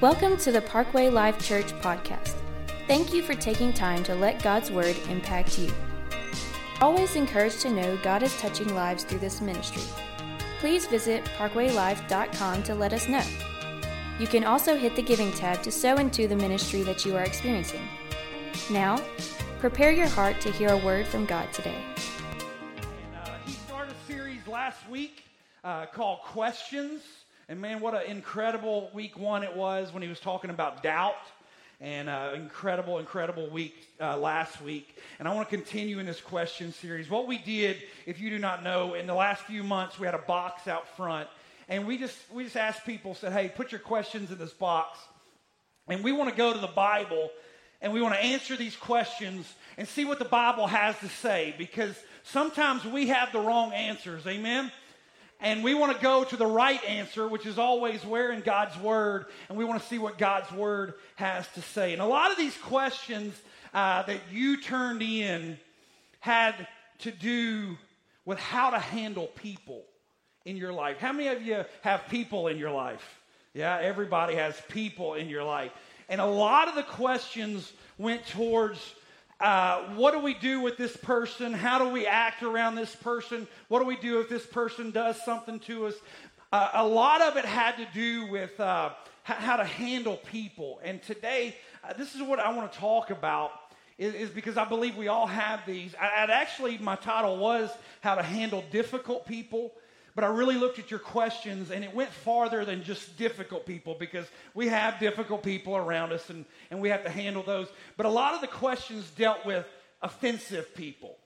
Welcome to the Parkway Life Church podcast. Thank you for taking time to let God's Word impact you. Always encouraged to know God is touching lives through this ministry. Please visit parkwaylife.com to let us know. You can also hit the giving tab to sow into the ministry that you are experiencing. Now, prepare your heart to hear a word from God today. Uh, he started a series last week uh, called Questions. And man, what an incredible week one it was when he was talking about doubt. And uh, incredible, incredible week uh, last week. And I want to continue in this question series. What we did, if you do not know, in the last few months, we had a box out front. And we just, we just asked people, said, hey, put your questions in this box. And we want to go to the Bible and we want to answer these questions and see what the Bible has to say because sometimes we have the wrong answers. Amen? And we want to go to the right answer, which is always where in God's Word, and we want to see what God's Word has to say. And a lot of these questions uh, that you turned in had to do with how to handle people in your life. How many of you have people in your life? Yeah, everybody has people in your life. And a lot of the questions went towards uh, what do we do with this person? How do we act around this person? What do we do if this person does something to us? Uh, a lot of it had to do with uh, h- how to handle people. And today, uh, this is what I want to talk about. Is, is because I believe we all have these. I, I'd actually, my title was How to Handle Difficult People. But I really looked at your questions and it went farther than just difficult people because we have difficult people around us and, and we have to handle those. But a lot of the questions dealt with offensive people.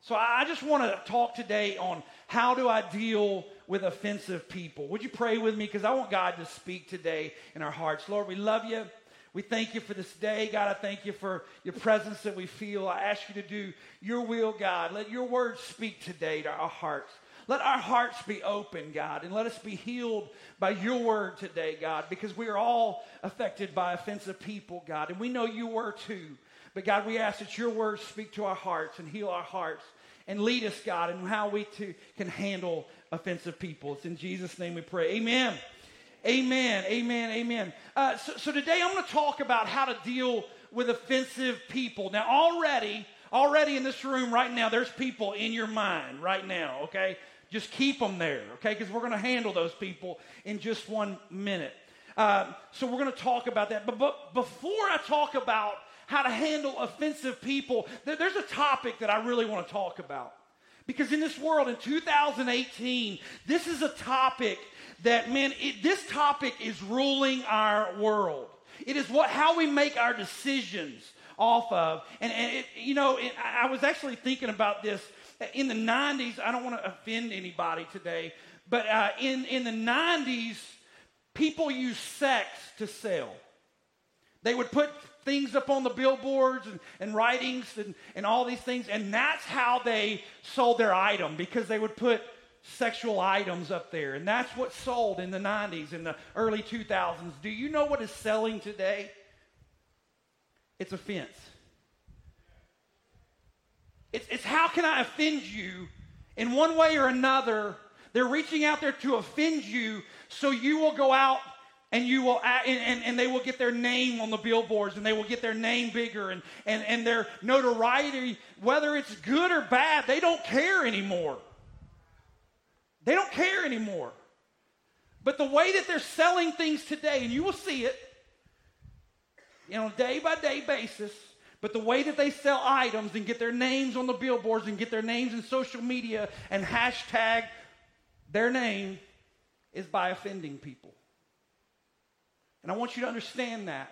So I just want to talk today on how do I deal with offensive people. Would you pray with me? Because I want God to speak today in our hearts. Lord, we love you. We thank you for this day. God, I thank you for your presence that we feel. I ask you to do your will, God. Let your words speak today to our hearts. Let our hearts be open, God, and let us be healed by your word today, God, because we are all affected by offensive people, God, and we know you were too. But God, we ask that your words speak to our hearts and heal our hearts and lead us, God, in how we too can handle offensive people. It's in Jesus' name we pray. Amen. Amen. Amen. Amen. Uh, so, so today I'm going to talk about how to deal with offensive people. Now, already, already in this room right now, there's people in your mind right now, okay? Just keep them there, okay? Because we're going to handle those people in just one minute. Uh, so we're going to talk about that. But, but before I talk about how to handle offensive people, there, there's a topic that I really want to talk about. Because in this world, in 2018, this is a topic that, man, it, this topic is ruling our world. It is what, how we make our decisions off of. And, and it, you know, it, I was actually thinking about this in the 90s. I don't want to offend anybody today, but uh, in, in the 90s, people used sex to sell. They would put things up on the billboards and, and writings and, and all these things, and that's how they sold their item because they would put sexual items up there. And that's what sold in the 90s, in the early 2000s. Do you know what is selling today? It's offense. It's, it's how can I offend you in one way or another? They're reaching out there to offend you so you will go out and you will and, and, and, they will get their name on the billboards and they will get their name bigger and, and, and their notoriety whether it's good or bad they don't care anymore they don't care anymore but the way that they're selling things today and you will see it you know day by day basis but the way that they sell items and get their names on the billboards and get their names in social media and hashtag their name is by offending people and I want you to understand that.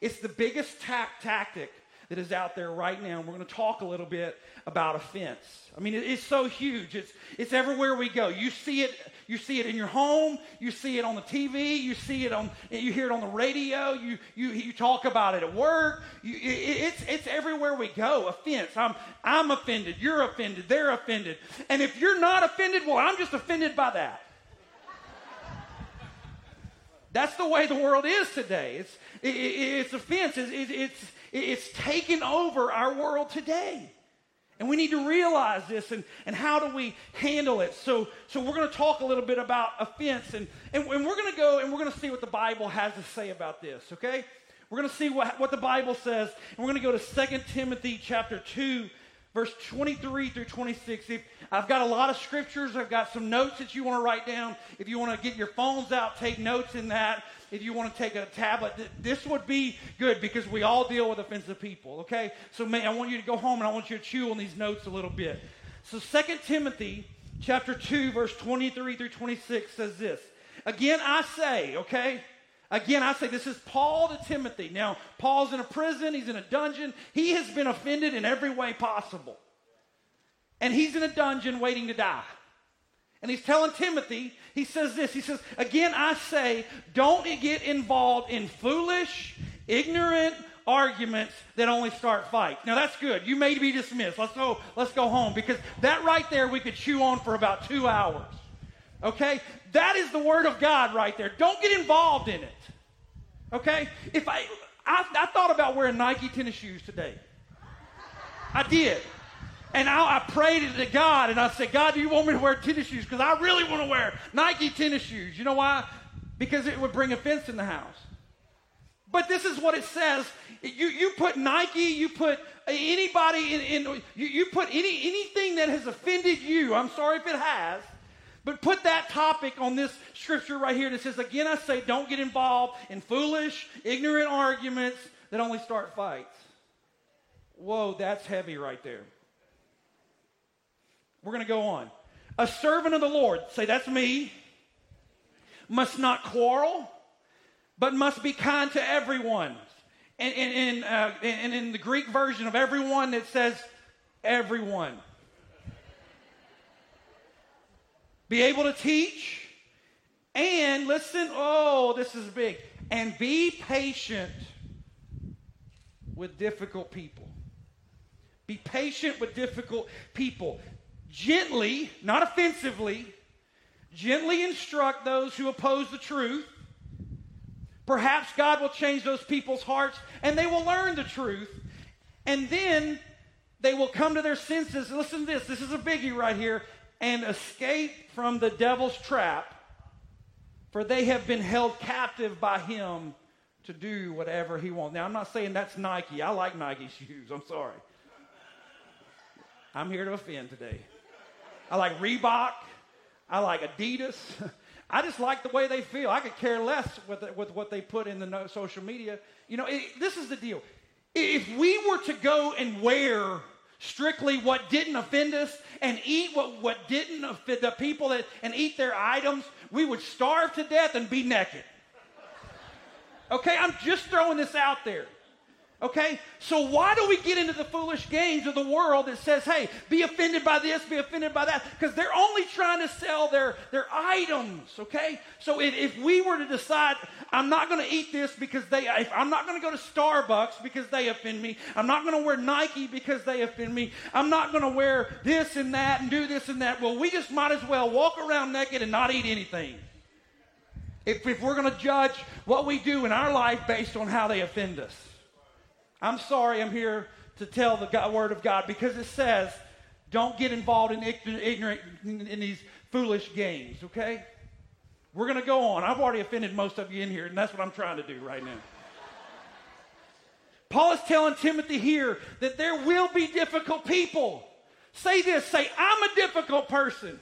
It's the biggest ta- tactic that is out there right now. And we're going to talk a little bit about offense. I mean, it, it's so huge. It's, it's everywhere we go. You see it. You see it in your home. You see it on the TV. You see it on. You hear it on the radio. You you, you talk about it at work. You, it, it's it's everywhere we go. Offense. I'm I'm offended. You're offended. They're offended. And if you're not offended, well, I'm just offended by that. That's the way the world is today. It's, it, it's offense. It's, it's, it's taken over our world today. And we need to realize this and, and how do we handle it. So, so we're going to talk a little bit about offense and, and, and we're going to go and we're going to see what the Bible has to say about this, okay? We're going to see what, what the Bible says and we're going to go to 2 Timothy chapter 2 verse 23 through 26. If, I've got a lot of scriptures. I've got some notes that you want to write down. If you want to get your phones out, take notes in that if you want to take a tablet, this would be good because we all deal with offensive people, okay? So I want you to go home and I want you to chew on these notes a little bit. So 2 Timothy chapter 2, verse 23 through 26 says this. Again, I say, okay? Again, I say this is Paul to Timothy. Now, Paul's in a prison, he's in a dungeon. He has been offended in every way possible. And he's in a dungeon waiting to die. And he's telling Timothy, he says this. He says, Again, I say, don't get involved in foolish, ignorant arguments that only start fights. Now that's good. You may be dismissed. Let's go, let's go home because that right there we could chew on for about two hours. Okay? That is the word of God right there. Don't get involved in it. Okay? If I I, I thought about wearing Nike tennis shoes today. I did. And I, I prayed to God and I said, God, do you want me to wear tennis shoes? Because I really want to wear Nike tennis shoes. You know why? Because it would bring offense in the house. But this is what it says. You, you put Nike, you put anybody in, in you, you put any, anything that has offended you. I'm sorry if it has. But put that topic on this scripture right here that says, again, I say, don't get involved in foolish, ignorant arguments that only start fights. Whoa, that's heavy right there. We're going to go on. A servant of the Lord, say that's me, must not quarrel, but must be kind to everyone. And, uh, and in the Greek version of everyone, it says everyone. Be able to teach and listen. Oh, this is big. And be patient with difficult people. Be patient with difficult people gently, not offensively, gently instruct those who oppose the truth. Perhaps God will change those people's hearts and they will learn the truth. And then they will come to their senses. Listen to this. This is a biggie right here. And escape from the devil's trap, for they have been held captive by him to do whatever he wants. Now, I'm not saying that's Nike. I like Nike shoes. I'm sorry. I'm here to offend today. I like Reebok. I like Adidas. I just like the way they feel. I could care less with, with what they put in the social media. You know, it, this is the deal. If we were to go and wear strictly what didn't offend us and eat what, what didn't offend the people that, and eat their items, we would starve to death and be naked. Okay, I'm just throwing this out there. Okay? So why do we get into the foolish games of the world that says, hey, be offended by this, be offended by that? Because they're only trying to sell their, their items, okay? So if, if we were to decide, I'm not going to eat this because they, I'm not going to go to Starbucks because they offend me, I'm not going to wear Nike because they offend me, I'm not going to wear this and that and do this and that, well, we just might as well walk around naked and not eat anything. If, if we're going to judge what we do in our life based on how they offend us. I'm sorry I'm here to tell the God, word of God because it says don't get involved in ignorant in these foolish games, okay? We're going to go on. I've already offended most of you in here, and that's what I'm trying to do right now. Paul is telling Timothy here that there will be difficult people. Say this say, I'm a difficult person.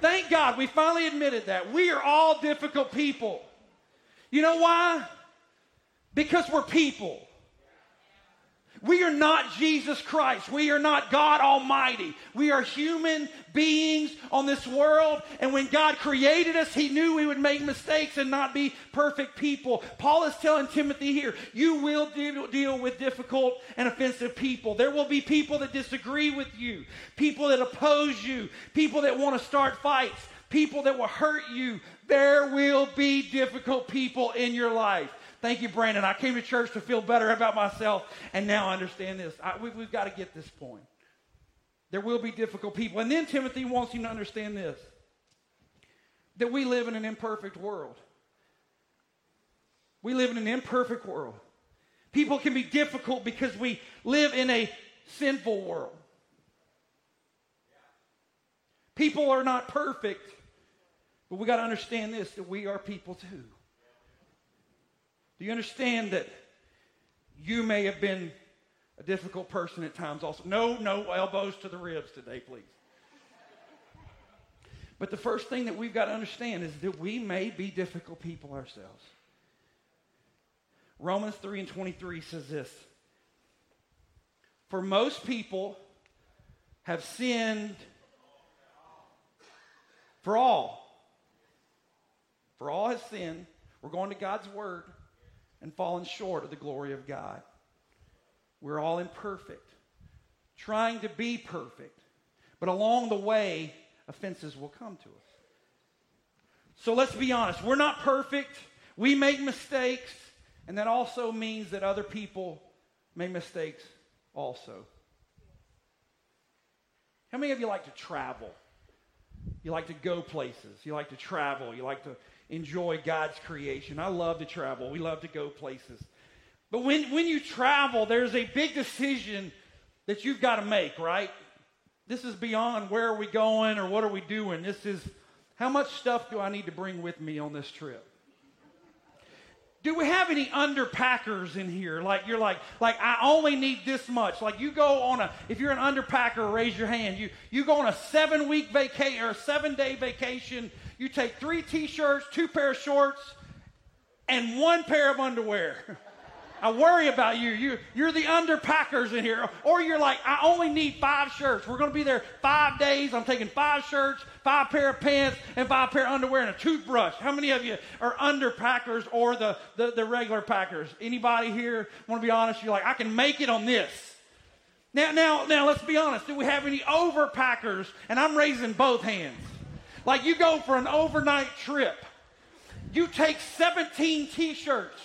Thank God we finally admitted that. We are all difficult people. You know why? Because we're people. We are not Jesus Christ. We are not God Almighty. We are human beings on this world. And when God created us, He knew we would make mistakes and not be perfect people. Paul is telling Timothy here, you will deal, with difficult and offensive people. There will be people that disagree with you, people that oppose you, people that want to start fights, people that will hurt you. There will be difficult people in your life. Thank you, Brandon. I came to church to feel better about myself, and now I understand this. I, we, we've got to get this point. There will be difficult people. And then Timothy wants you to understand this that we live in an imperfect world. We live in an imperfect world. People can be difficult because we live in a sinful world. People are not perfect, but we got to understand this that we are people too. Do you understand that you may have been a difficult person at times also? No, no elbows to the ribs today, please. But the first thing that we've got to understand is that we may be difficult people ourselves. Romans 3 and 23 says this For most people have sinned for all. For all has sinned. We're going to God's word and fallen short of the glory of God. We're all imperfect, trying to be perfect. But along the way, offenses will come to us. So let's be honest. We're not perfect. We make mistakes. And that also means that other people make mistakes also. How many of you like to travel? You like to go places. You like to travel. You like to enjoy God's creation. I love to travel. We love to go places. But when, when you travel, there's a big decision that you've got to make, right? This is beyond where are we going or what are we doing. This is how much stuff do I need to bring with me on this trip? Do we have any underpackers in here? Like you're like, like I only need this much. Like you go on a, if you're an underpacker, raise your hand. You you go on a seven week vacation or seven day vacation. You take three t-shirts, two pair of shorts, and one pair of underwear. I worry about you. you. You're the underpackers in here. Or you're like, I only need five shirts. We're going to be there five days. I'm taking five shirts, five pair of pants, and five pair of underwear and a toothbrush. How many of you are underpackers or the, the, the regular packers? Anybody here want to be honest? You're like, I can make it on this. Now, now, now, let's be honest. Do we have any overpackers? And I'm raising both hands. Like you go for an overnight trip. You take 17 t-shirts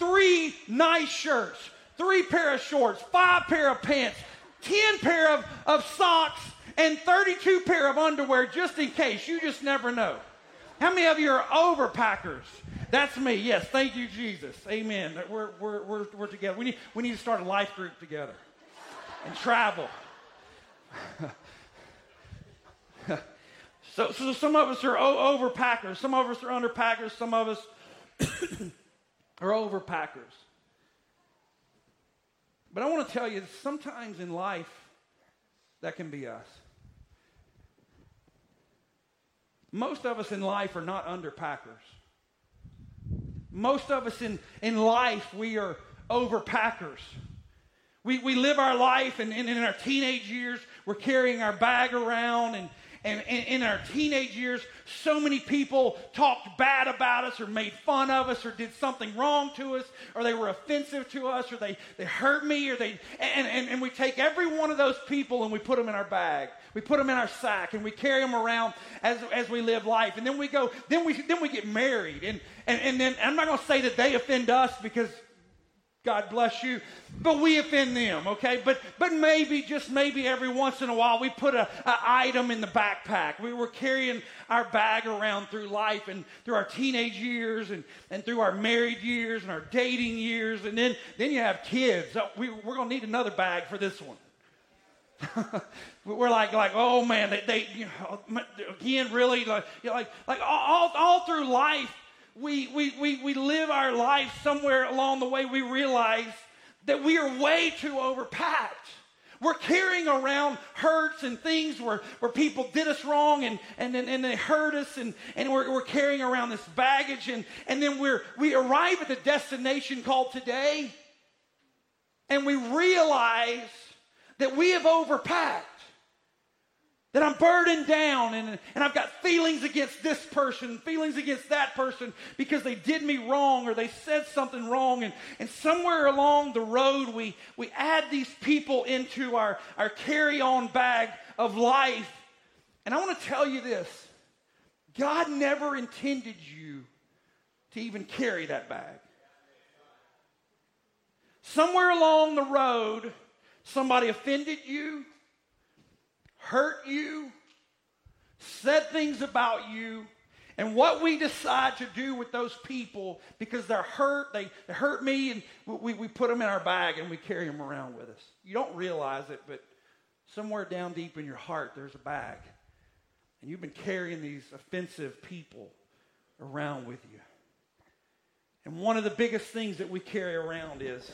three nice shirts, three pair of shorts, five pair of pants, 10 pair of, of socks, and 32 pair of underwear just in case. You just never know. How many of you are overpackers? That's me. Yes. Thank you, Jesus. Amen. We're, we're, we're, we're together. We need, we need to start a life group together and travel. so, so some of us are overpackers. Some of us are underpackers. Some of us are overpackers. But I want to tell you, sometimes in life, that can be us. Most of us in life are not underpackers. Most of us in, in life, we are overpackers. We, we live our life, and, and in our teenage years, we're carrying our bag around, and, and, in our teenage years, so many people talked bad about us or made fun of us or did something wrong to us or they were offensive to us or they, they hurt me or they, and, and, and we take every one of those people and we put them in our bag. We put them in our sack and we carry them around as, as we live life. And then we go, then we, then we get married. And, and, and then I'm not going to say that they offend us because God bless you. But we offend them, okay? But but maybe, just maybe every once in a while, we put a, item in the backpack. We were carrying our bag around through life and through our teenage years and, and through our married years and our dating years. And then, then you have kids. Uh, we, we're going to need another bag for this one. we're like, like, oh man, they, they you know, again, really, like, you know, like, like all, all through life, we, we, we, we live our life somewhere along the way, we realize that we are way too overpacked. We're carrying around hurts and things where, where people did us wrong and, and, and, and they hurt us, and, and we're, we're carrying around this baggage, and, and then we're, we arrive at the destination called today, and we realize that we have overpacked that I'm burdened down and, and I've got feelings against this person, feelings against that person because they did me wrong or they said something wrong. And, and somewhere along the road, we, we add these people into our, our carry on bag of life. And I want to tell you this God never intended you to even carry that bag. Somewhere along the road, somebody offended you hurt you, said things about you, And what we decide to do with those people because they're hurt, they, they hurt me, and we, we put them in our bag and we carry them around with us. You don't realize it, but somewhere down deep in your heart, there's a bag. And you've been carrying these offensive people around with you. And one of the biggest things that we carry around is,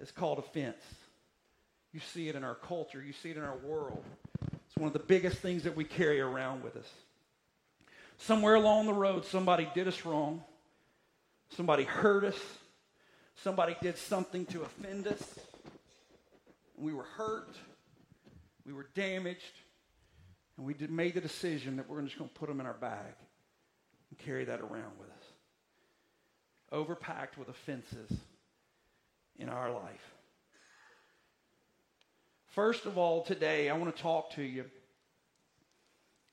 is called offense. You see it in our culture, you see it in our world. It's one of the biggest things that we carry around with us. Somewhere along the road, somebody did us wrong, somebody hurt us, somebody did something to offend us. We were hurt, we were damaged, and we did, made the decision that we're just going to put them in our bag and carry that around with us. Overpacked with offenses in our life. First of all, today, I want to talk to you.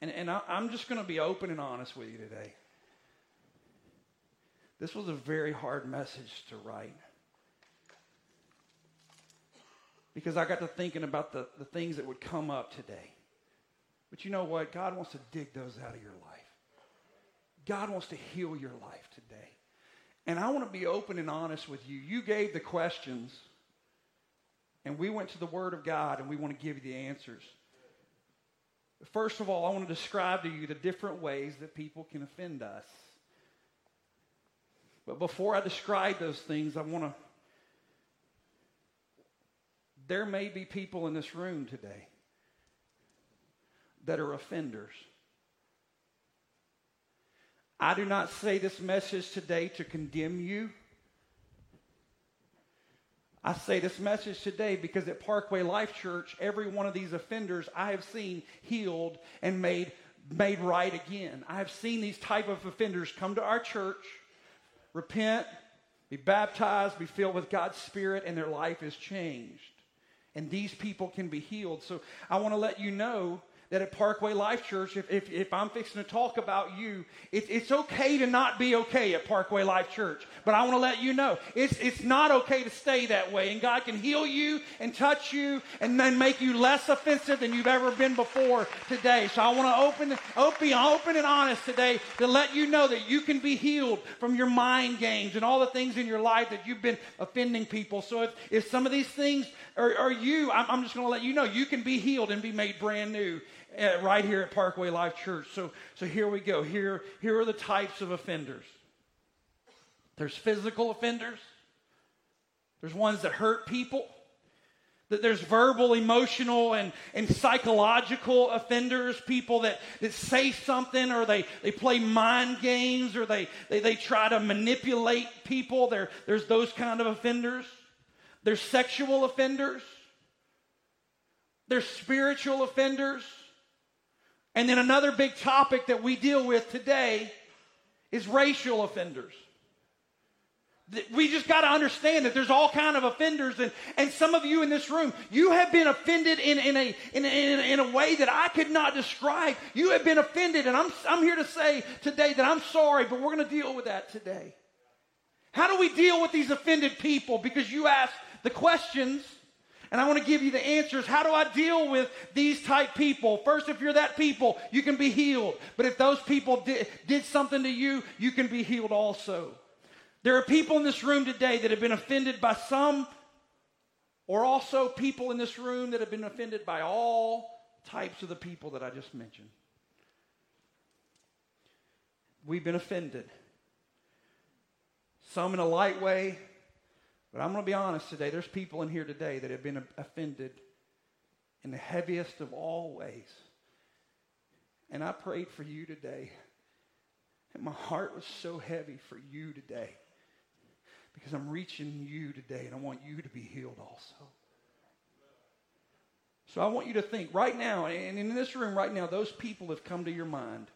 And, and I, I'm just going to be open and honest with you today. This was a very hard message to write. Because I got to thinking about the, the things that would come up today. But you know what? God wants to dig those out of your life. God wants to heal your life today. And I want to be open and honest with you. You gave the questions and we went to the Word of God and we want to give you the answers. First of all, I want to describe to you the different ways that people can offend us. But before I describe those things, I want to. There may be people in this room today that are offenders. I do not say this message today to condemn you. I say this message today because at Parkway Life Church, every one of these offenders I have seen healed and made, made right again. I have seen these type of offenders come to our church, repent, be baptized, be filled with God's Spirit, and their life is changed. And these people can be healed. So I want to let you know that at Parkway Life Church, if, if, if I'm fixing to talk about you, it, it's okay to not be okay at Parkway Life Church. But I want to let you know it's, it's not okay to stay that way. And God can heal you and touch you and then make you less offensive than you've ever been before today. So I want to open, open, open and honest today to let you know that you can be healed from your mind games and all the things in your life that you've been offending people. So if, if some of these things are, are you, I'm, I'm just going to let you know you can be healed and be made brand new uh, right here at Parkway Life Church. So, so here we go. Here, here are the types of offenders. There's physical offenders. There's ones that hurt people. That there's verbal, emotional, and, and psychological offenders, people that, that say something or they, they play mind games or they, they, they try to manipulate people. There, there's those kind of offenders. There's sexual offenders. There's spiritual offenders. And then another big topic that we deal with today is racial offenders. We just got to understand that there's all kind of offenders, and, and some of you in this room, you have been offended in, in, a, in, a, in a way that I could not describe. You have been offended, and I'm, I'm here to say today that I'm sorry, but we're going to deal with that today. How do we deal with these offended people? Because you asked the questions, and I want to give you the answers. How do I deal with these type people? First, if you're that people, you can be healed. But if those people did, did something to you, you can be healed also. There are people in this room today that have been offended by some, or also people in this room that have been offended by all types of the people that I just mentioned. We've been offended. Some in a light way, but I'm going to be honest today. There's people in here today that have been offended in the heaviest of all ways. And I prayed for you today. And my heart was so heavy for you today. Because I'm reaching you today and I want you to be healed also. So I want you to think right now, and in this room right now, those people have come to your mind.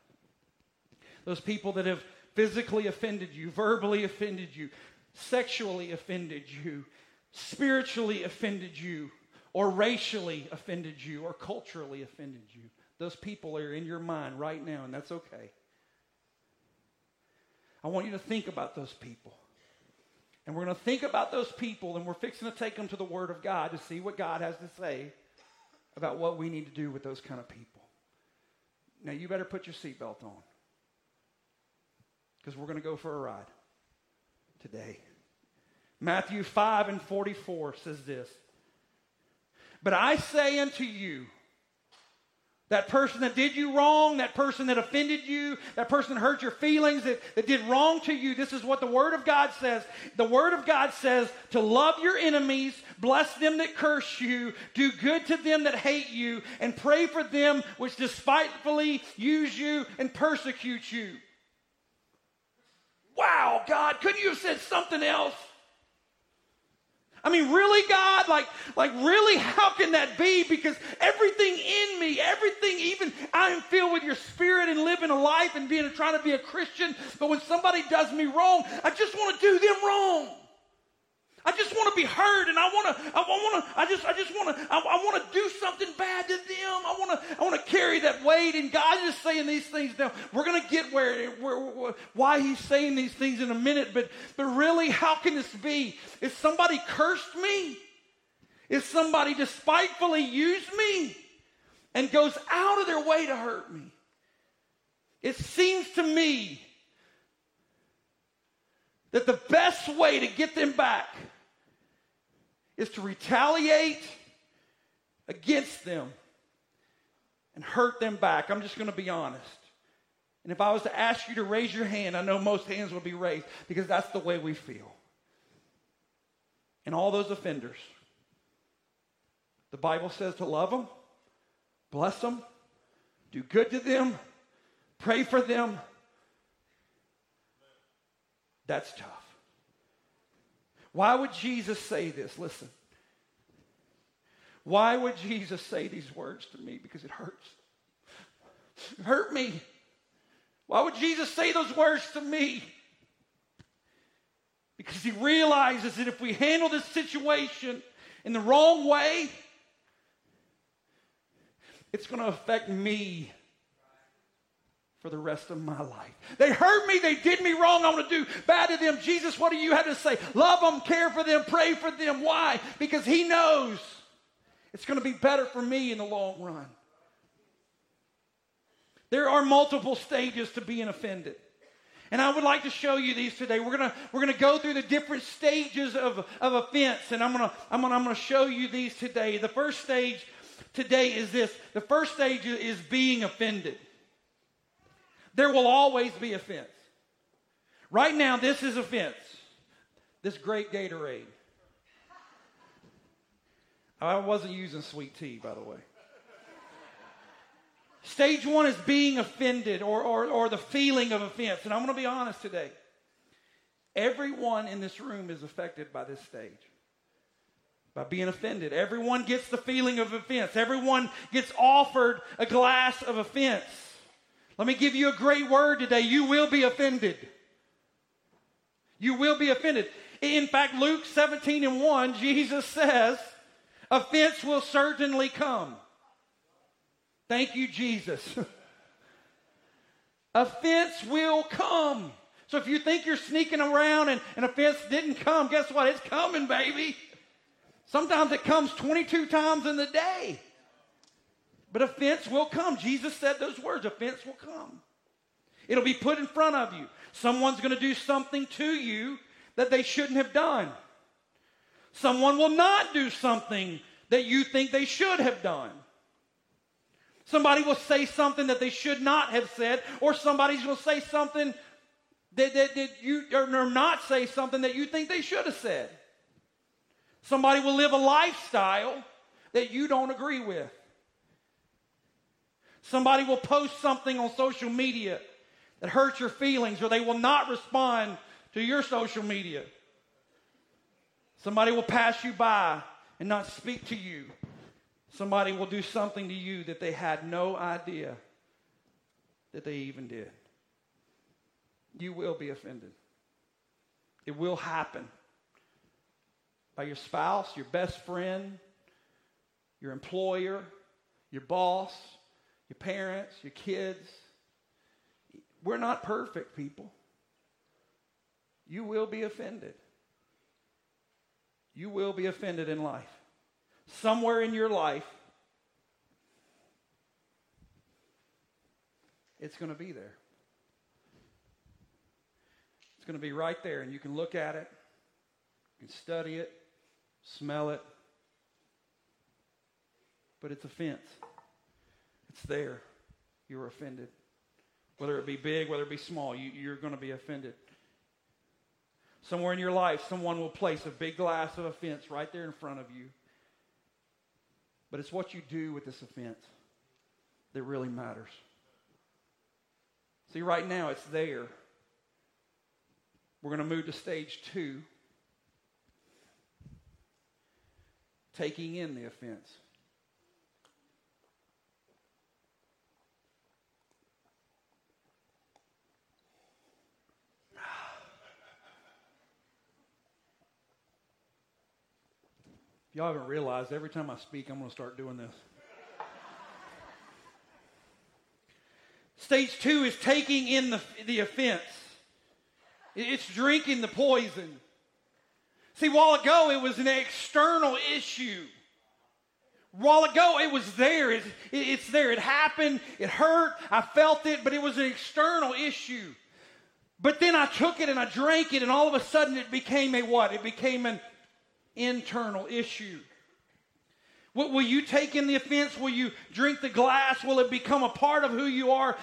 Those people that have physically offended you, verbally offended you, sexually offended you, spiritually offended you, or racially offended you, or culturally offended you. Those people are in your mind right now, and that's okay. I want you to think about those people. And we're going to think about those people, and we're fixing to take them to the Word of God to see what God has to say about what we need to do with those kind of people. Now, you better put your seatbelt on. because we're going to go for a ride today. Matthew 5 and 44 says this But I say unto you, that person that did you wrong, that person that offended you, that person that hurt your feelings, that, that did wrong to you. This is what the Word of God says. The Word of God says to love your enemies, bless them that curse you, do good to them that hate you, and pray for them which despitefully use you and persecute you. Wow, God, couldn't you have said something else? I mean, really, God? Like, like, really? How can that be? Because everything in me, everything, even I am filled with your spirit and living a life and being trying to be a Christian. But when somebody does me wrong, I just want to do them wrong. I just want to be heard, and I want to. I want to. I just. I just want to. I, I want to do something bad to them. I want to. I want to carry that weight. And God's just saying these things now. We're going to get where, where, where, why He's saying these things in a minute. But but really, how can this be? If somebody cursed me, if somebody despitefully used me, and goes out of their way to hurt me, it seems to me that the best way to get them back is to retaliate against them and hurt them back. I'm just going to be honest. And if I was to ask you to raise your hand, I know most hands would be raised because that's the way we feel. And all those offenders, the Bible says to love them, bless them, do good to them, pray for them. That's tough. Why would Jesus say this? Listen. Why would Jesus say these words to me? Because it hurts. It hurt me. Why would Jesus say those words to me? Because he realizes that if we handle this situation in the wrong way, it's going to affect me for the rest of my life. They hurt me, they did me wrong, I want to do bad to them. Jesus, what do you have to say? Love them, care for them, pray for them. Why? Because He knows it's going to be better for me in the long run. There are multiple stages to being offended. And I would like to show you these today. We're gonna we're gonna go through the different stages of, of offense, and I'm gonna I'm gonna I'm gonna show you these today. The first stage today is this. The first stage is being offended. There will always be offense. Right now, this is offense. This great Gatorade. I wasn't using sweet tea, by the way. Stage one is being offended or, or, or the feeling of offense. And I'm going to be honest today. Everyone in this room is affected by this stage, by being offended. Everyone gets the feeling of offense, everyone gets offered a glass of offense. Let me give you a great word today. You will be offended. You will be offended. In fact, Luke 17 and 1, Jesus says, offense will certainly come. Thank you, Jesus. offense will come. So if you think you're sneaking around and, offense didn't come, guess what? It's coming, baby. Sometimes it comes 22 times in the day. But offense will come. Jesus said those words offense will come. It'll be put in front of you. Someone's going to do something to you that they shouldn't have done. Someone will not do something that you think they should have done. Somebody will say something that they should not have said, or somebody's will say something that, that, that you or not say something that you think they should have said. Somebody will live a lifestyle that you don't agree with. Somebody will post something on social media that hurts your feelings, or they will not respond to your social media. Somebody will pass you by and not speak to you. Somebody will do something to you that they had no idea that they even did. You will be offended. It will happen by your spouse, your best friend, your employer, your boss, your parents, your kids. We're not perfect people. You will be offended. You will be offended in life. Somewhere in your life, it's going to be there. It's going to be right there, and you can look at it, you can study it, smell it, but it's offense. It's there. You're offended. Whether it be big, whether it be small, you, you're going to be offended. Somewhere in your life, someone will place a big glass of offense right there in front of you. But it's what you do with this offense that really matters. See, right now it's there. We're going to move to stage two taking in the offense. Y'all haven't realized, every time I speak, I'm going to start doing this. Stage two is taking in the, the offense. It's drinking the poison. See, while ago, it was an external issue. While ago, it was there. It, it, it's there. It happened. It hurt. I felt it, but it was an external issue. But then I took it and I drank it, and all of a sudden it became a what? It became an internal issue. Will, will you take in the offense? Will you drink the glass? Will it become a part of who you are?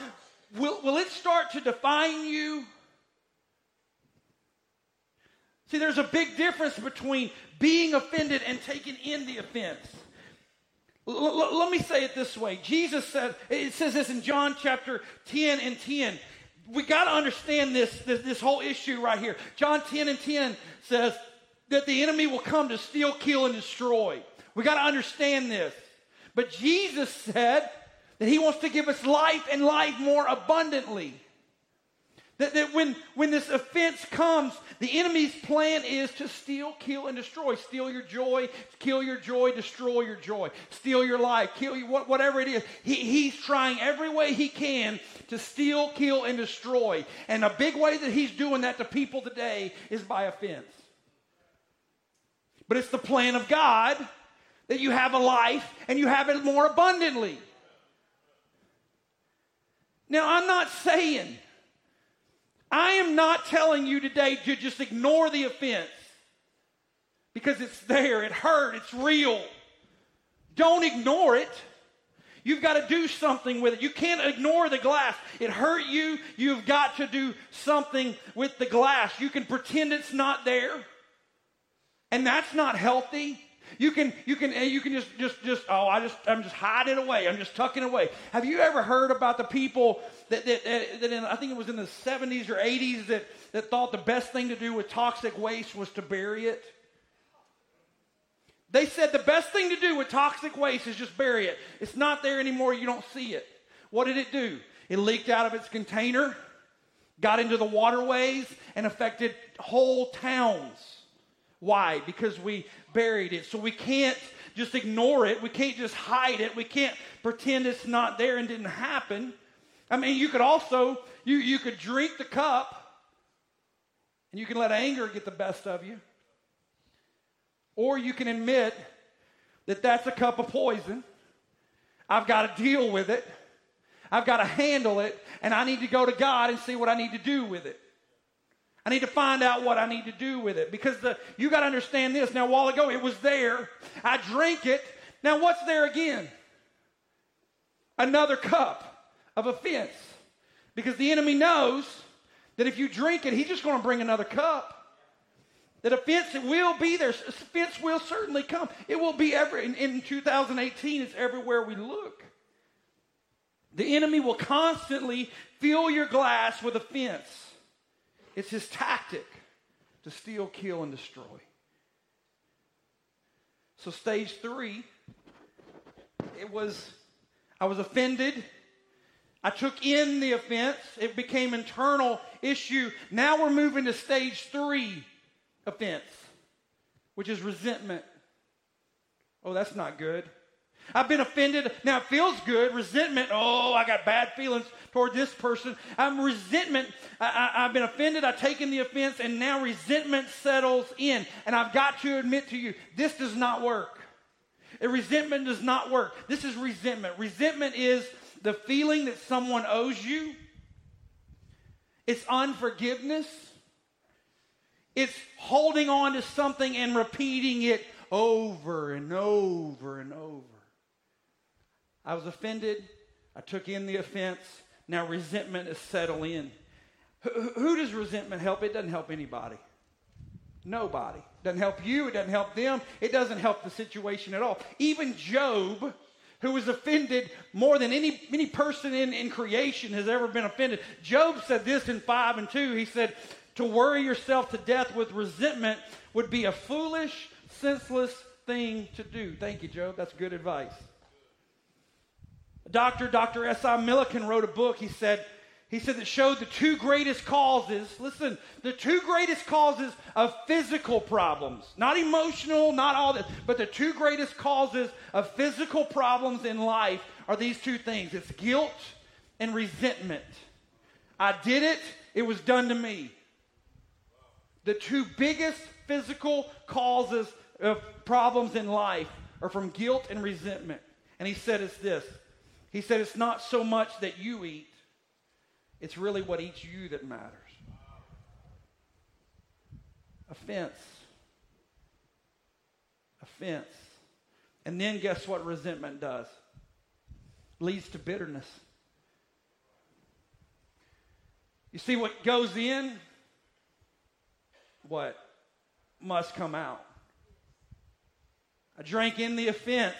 Will, will it start to define you? See, there's a big difference between being offended and taking in the offense. L- l- let me say it this way. Jesus said, it says this in John chapter 10 and 10. We got to understand this, this, this whole issue right here. John 10 and 10 says that the enemy will come to steal, kill, and destroy. We got to understand this. But Jesus said that he wants to give us life and life more abundantly. That, that when, when this offense comes, the enemy's plan is to steal, kill, and destroy. Steal your joy, kill your joy, destroy your joy, steal your life, kill you, whatever it is. He, he's trying every way he can to steal, kill, and destroy. And a big way that he's doing that to people today is by offense. But it's the plan of God that you have a life and you have it more abundantly. Now, I'm not saying, I am not telling you today to just ignore the offense because it's there, it hurt, it's real. Don't ignore it. You've got to do something with it. You can't ignore the glass. It hurt you. You've got to do something with the glass. You can pretend it's not there. And that's not healthy. You can, you can, eh, you can just, just, just, oh, I just, I'm just hiding away. I'm just tucking away. Have you ever heard about the people that, that, eh, that in, I think it was in the 70s or 80s that, that thought the best thing to do with toxic waste was to bury it? They said the best thing to do with toxic waste is just bury it. It's not there anymore. You don't see it. What did it do? It leaked out of its container, got into the waterways, and affected whole towns. Why? Because we buried it. So we can't just ignore it. We can't just hide it. We can't pretend it's not there and didn't happen. I mean, you could also, you, you could drink the cup and you can let anger get the best of you. Or you can admit that that's a cup of poison. I've got to deal with it. I've got to handle it. And I need to go to God and see what I need to do with it. I need to find out what I need to do with it because the, you got to understand this. Now, a while ago, it was there. I drank it. Now, what's there again? Another cup of offense. Because the enemy knows that if you drink it, he's just going to bring another cup. That offense will be there. Offense will certainly come. It will be ever in, in 2018. It's everywhere we look. The enemy will constantly fill your glass with offense. It's his tactic to steal, kill, and destroy. So, stage three, it was, I was offended. I took in the offense. It became internal issue. Now we're moving to stage three offense, which is resentment. Oh, that's not good. I've been offended. Now it feels good. Resentment. Oh, I got bad feelings toward this person. I'm resentment. I, have been offended. I've taken the offense, and now resentment settles in. And I've got to admit to you, this does not work. A resentment does not work. This is resentment. Resentment is the feeling that someone owes you. It's unforgiveness. It's holding on to something and repeating it over and over and over. I was offended. I took in the offense. Now resentment is settled in. Who, who does resentment help? It doesn't help anybody. Nobody. It doesn't help you. It doesn't help them. It doesn't help the situation at all. Even Job, who was offended more than any, any person in, in creation has ever been offended. Job said this in 5 and 2. He said, To worry yourself to death with resentment would be a foolish, senseless thing to do. Thank you, Job. That's good advice. Doctor, Dr. S.I. Millikan wrote a book. He said, he said that showed the two greatest causes, listen, the two greatest causes of physical problems, not emotional, not all this, but the two greatest causes of physical problems in life are these two things it's guilt and resentment. I did it, it was done to me. The two biggest physical causes of problems in life are from guilt and resentment. And he said it's this he said, It's not so much that you eat, it's really what eats you that matters. Offense. Offense. And then guess what resentment does? Leads to bitterness. You see what goes in? What must come out. I drank in the offense,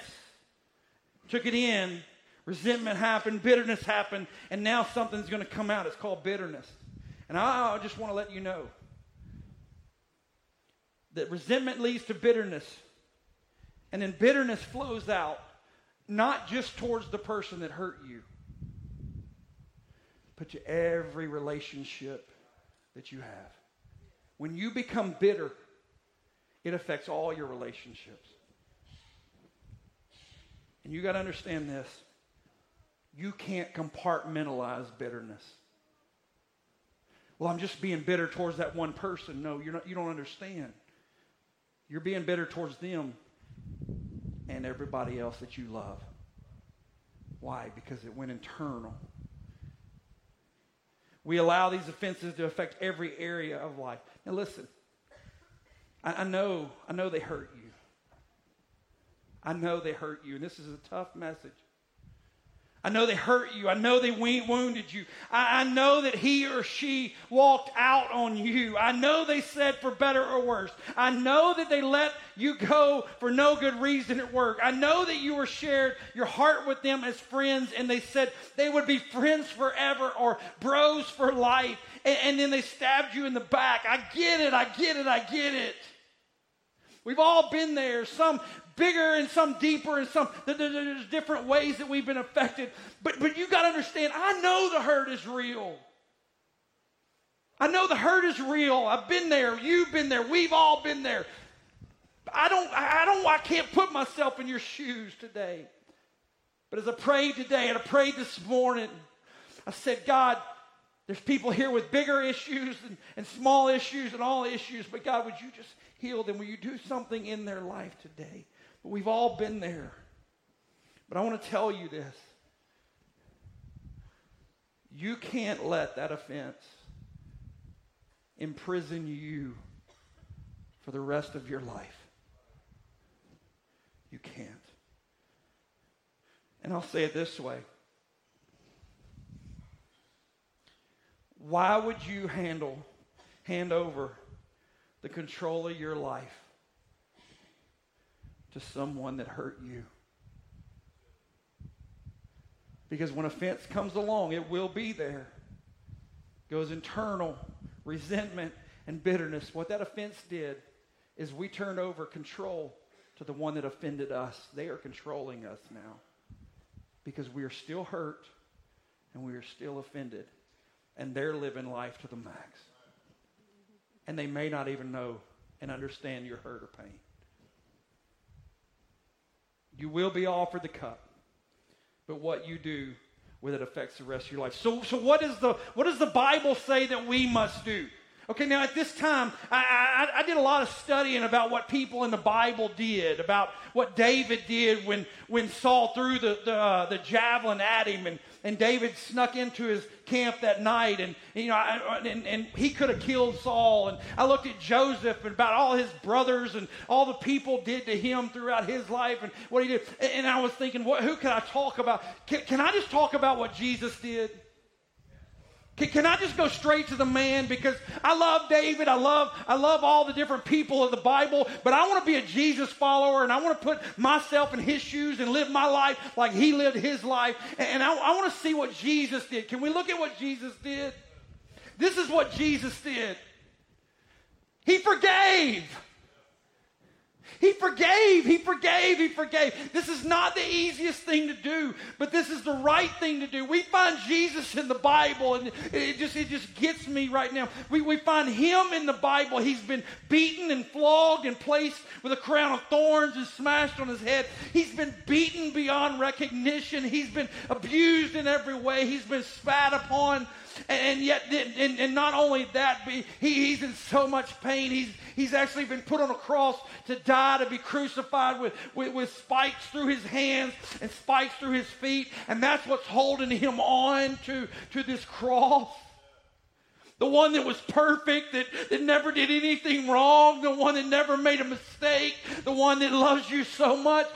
took it in, resentment happened, bitterness happened, and now something's going to come out. It's called bitterness. And I, just want to let you know that resentment leads to bitterness. And then bitterness flows out, not just towards the person that hurt you, but to every relationship that you have. When you become bitter, it affects all your relationships. And you got to understand this you can't compartmentalize bitterness. Well, I'm just being bitter towards that one person. No, you're not, you don't understand. You're being bitter towards them and everybody else that you love. Why? Because it went internal. We allow these offenses to affect every area of life. Now listen, I, I know, I know they hurt you. I know they hurt you, and this is a tough message. I know they hurt you. I know they wounded you. I, I, know that he or she walked out on you. I know they said for better or worse. I know that they let you go for no good reason at work. I know that you were shared your heart with them as friends and they said they would be friends forever or bros for life. and, and then they stabbed you in the back. I get it. I get it. I get it. We've all been there. Some bigger and some deeper and some there's different ways that we've been affected. But but you got to understand, I know the hurt is real. I know the hurt is real. I've been there. You've been there. We've all been there. I don't I don't I can't put myself in your shoes today. But as I prayed today and I prayed this morning, I said, God, there's people here with bigger issues and, and small issues and all issues, but God, would you just heal them? Will you do something in their life today? We've all been there. But I want to tell you this. You can't let that offense imprison you for the rest of your life. You can't. And I'll say it this way. Why would you handle, hand over the control of your life to someone that hurt you. Because when offense comes along, it will be there. Goes internal resentment and bitterness. What that offense did is we turned over control to the one that offended us. They are controlling us now because we are still hurt and we are still offended. And they're living life to the max. And they may not even know and understand your hurt or pain. You will be offered the cup, but what you do with it affects the rest of your life. So, so what, is the, what does the Bible say that we must do? Okay, now at this time, I, I, I, did a lot of studying about what people in the Bible did, about what David did when, when Saul threw the, the, uh, the javelin at him, and, and David snuck into his camp that night, and you know, I, and, and he could have killed Saul. And I looked at Joseph and about all his brothers and all the people did to him throughout his life and what he did. And I was thinking, what, who can I talk about? Can, can I just talk about what Jesus did? Can, can, I just go straight to the man because I love David, I love I love all the different people of the Bible, but I want to be a Jesus follower and I want to put myself in his shoes and live my life like he lived his life. And, I, I want to see what Jesus did. Can we look at what Jesus did? This is what Jesus did. He forgave. He forgave, he forgave, he forgave. This is not the easiest thing to do, but this is the right thing to do. We find Jesus in the Bible, and it just, it just gets me right now. We, we find him in the Bible. He's been beaten and flogged and placed with a crown of thorns and smashed on his head. He's been beaten beyond recognition. He's been abused in every way. He's been spat upon. And yet, and, and not only that, he, he's in so much pain. He's, he's actually been put on a cross to die, to be crucified with, with, with spikes through his hands and spikes through his feet. And that's what's holding him on to, to this cross. The one that was perfect, that, that never did anything wrong, the one that never made a mistake, the one that loves you so much.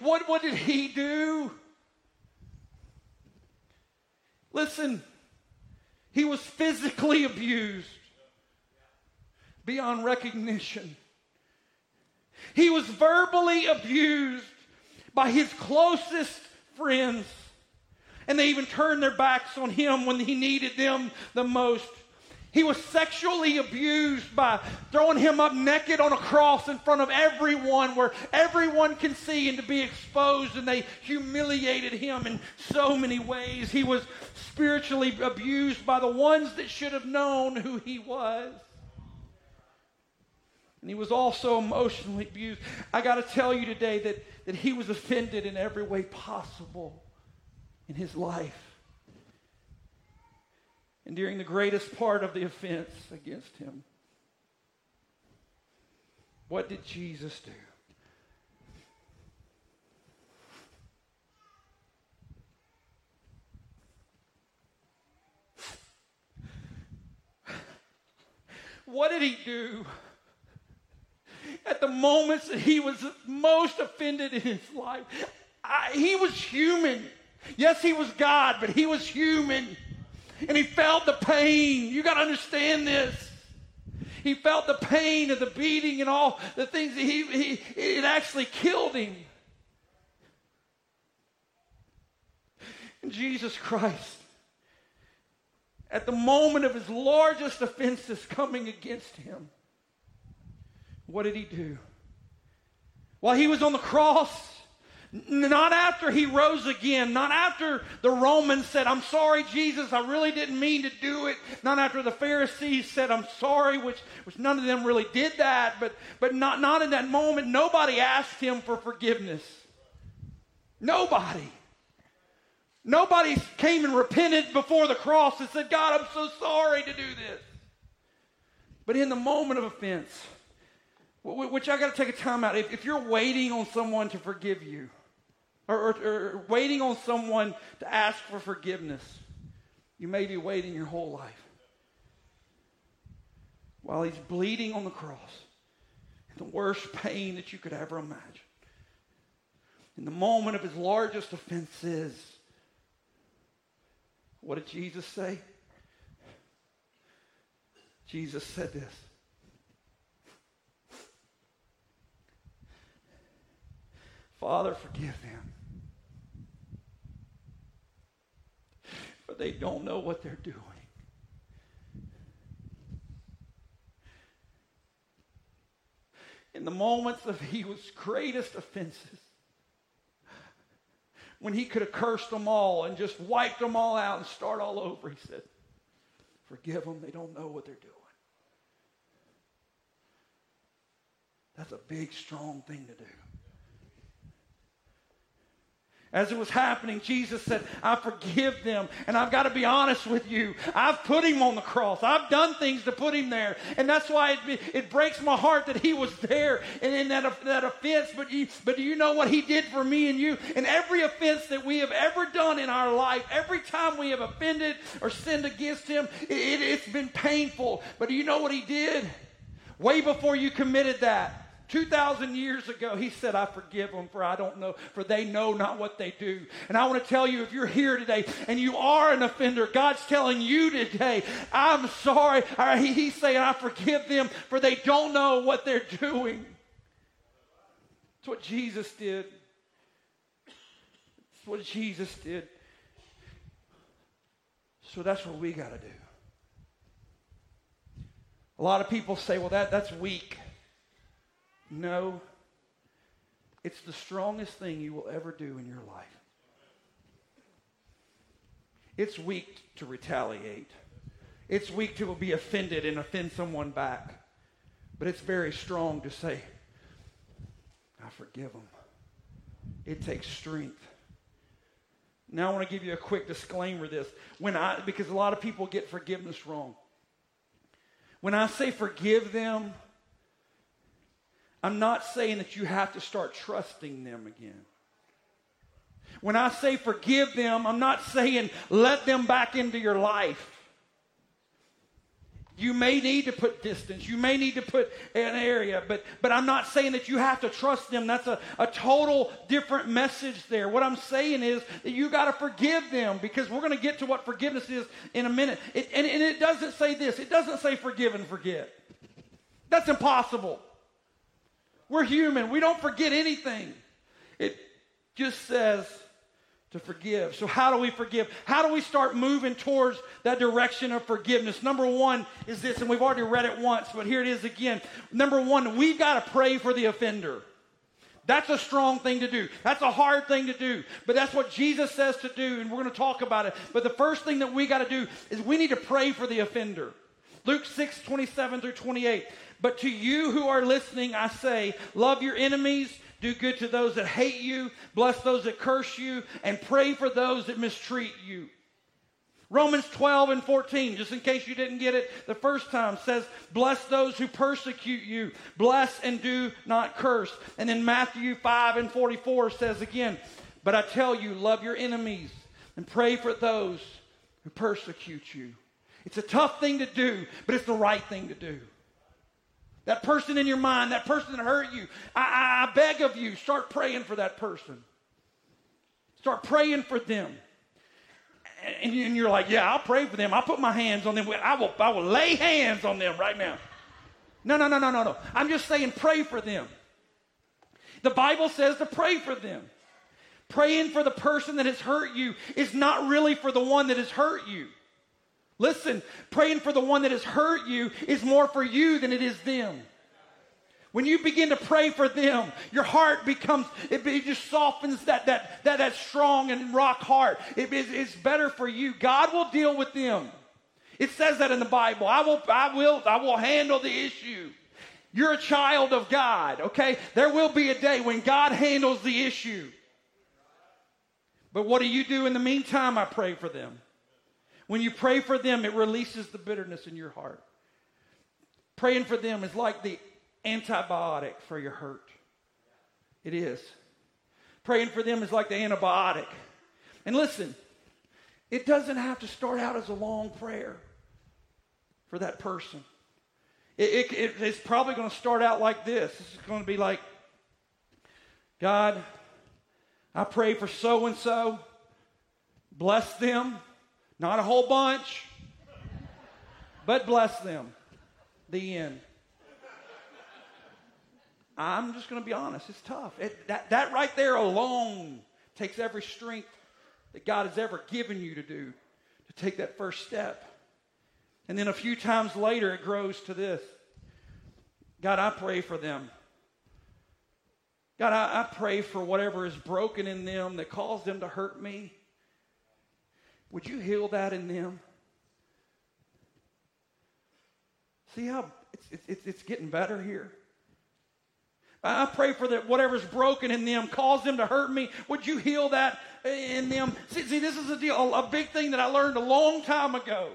What, what did he do? Listen, he was physically abused beyond recognition. He was verbally abused by his closest friends. And they even turned their backs on him when he needed them the most. He was sexually abused by throwing him up naked on a cross in front of everyone where everyone can see and to be exposed, and they humiliated him in so many ways. He was spiritually abused by the ones that should have known who he was. And he was also emotionally abused. I got to tell you today that, that he was offended in every way possible in his life. And during the greatest part of the offense against him, what did Jesus do? What did he do at the moments that he was most offended in his life? I, he was human. Yes, he was God, but he was human. And he felt the pain. You got to understand this. He felt the pain of the beating and all the things that he, he it actually killed him. And Jesus Christ, at the moment of his largest offenses coming against him, what did he do? While he was on the cross, not after he rose again, not after the Romans said, I'm sorry, Jesus, I really didn't mean to do it. Not after the Pharisees said, I'm sorry, which, which none of them really did that, but, but not, not in that moment. Nobody asked him for forgiveness. Nobody. Nobody came and repented before the cross and said, God, I'm so sorry to do this. But in the moment of offense, which I got to take a time out, if, if you're waiting on someone to forgive you, or, or, or waiting on someone to ask for forgiveness. You may be waiting your whole life while he's bleeding on the cross in the worst pain that you could ever imagine. In the moment of his largest offenses, what did Jesus say? Jesus said this Father, forgive them. but they don't know what they're doing. In the moments of he was greatest offenses, when he could have cursed them all and just wiped them all out and start all over, he said, Forgive them, they don't know what they're doing. That's a big, strong thing to do. As it was happening, Jesus said, I forgive them. And I've got to be honest with you. I've put him on the cross. I've done things to put him there. And that's why it, it breaks my heart that he was there and in that, that offense. But, he, but do you know what he did for me and you? And every offense that we have ever done in our life, every time we have offended or sinned against him, it, it, it's been painful. But do you know what he did? Way before you committed that, 2,000 years ago, he said, I forgive them for I don't know, for they know not what they do. And I want to tell you, if you're here today and you are an offender, God's telling you today, I'm sorry. He's saying, I forgive them for they don't know what they're doing. That's what Jesus did. That's what Jesus did. So that's what we got to do. A lot of people say, well, that, that's weak. No, it's the strongest thing you will ever do in your life. It's weak to retaliate. It's weak to be offended and offend someone back. But it's very strong to say, I forgive them. It takes strength. Now I want to give you a quick disclaimer this. When I because a lot of people get forgiveness wrong. When I say forgive them, I'm not saying that you have to start trusting them again. When I say forgive them, I'm not saying let them back into your life. You may need to put distance. You may need to put an area, but, but I'm not saying that you have to trust them. That's a, a total different message there. What I'm saying is that you got to forgive them because we're going to get to what forgiveness is in a minute. It, and, and it doesn't say this, it doesn't say forgive and forget. That's impossible. We're human. We don't forget anything. It just says to forgive. So, how do we forgive? How do we start moving towards that direction of forgiveness? Number one is this, and we've already read it once, but here it is again. Number one, we've got to pray for the offender. That's a strong thing to do. That's a hard thing to do. But that's what Jesus says to do, and we're going to talk about it. But the first thing that we got to do is we need to pray for the offender. Luke 6, 27 through 28. But to you who are listening, I say, love your enemies, do good to those that hate you, bless those that curse you, and pray for those that mistreat you. Romans 12 and 14, just in case you didn't get it the first time, says, Bless those who persecute you, bless and do not curse. And then Matthew 5 and 44 says again, But I tell you, love your enemies and pray for those who persecute you. It's a tough thing to do, but it's the right thing to do. That person in your mind, that person that hurt you, I, I, I beg of you, start praying for that person. Start praying for them. And, and you're like, yeah, I'll pray for them. I'll put my hands on them. I will, I will lay hands on them right now. No, no, no, no, no, no. I'm just saying pray for them. The Bible says to pray for them. Praying for the person that has hurt you is not really for the one that has hurt you. Listen, praying for the one that has hurt you is more for you than it is them. When you begin to pray for them, your heart becomes, it, it just softens that, that, that, that strong and rock heart. It, it, it's better for you. God will deal with them. It says that in the Bible. I will, I will, I will handle the issue. You're a child of God, okay? There will be a day when God handles the issue. But what do you do in the meantime? I pray for them. When you pray for them, it releases the bitterness in your heart. Praying for them is like the antibiotic for your hurt. It is. Praying for them is like the antibiotic. And listen, it doesn't have to start out as a long prayer for that person. It, it, it's probably going to start out like this. It's going to be like, God, I pray for so and so. Bless them. Not a whole bunch, but bless them. The end. I'm just going to be honest, it's tough. It, that, that right there alone takes every strength that God has ever given you to do to take that first step. And then a few times later, it grows to this God, I pray for them. God, I, I pray for whatever is broken in them that caused them to hurt me. Would you heal that in them? See how it's, it's, it's getting better here? I pray for that whatever's broken in them, cause them to hurt me. Would you heal that in them? See, see this is a deal, a big thing that I learned a long time ago.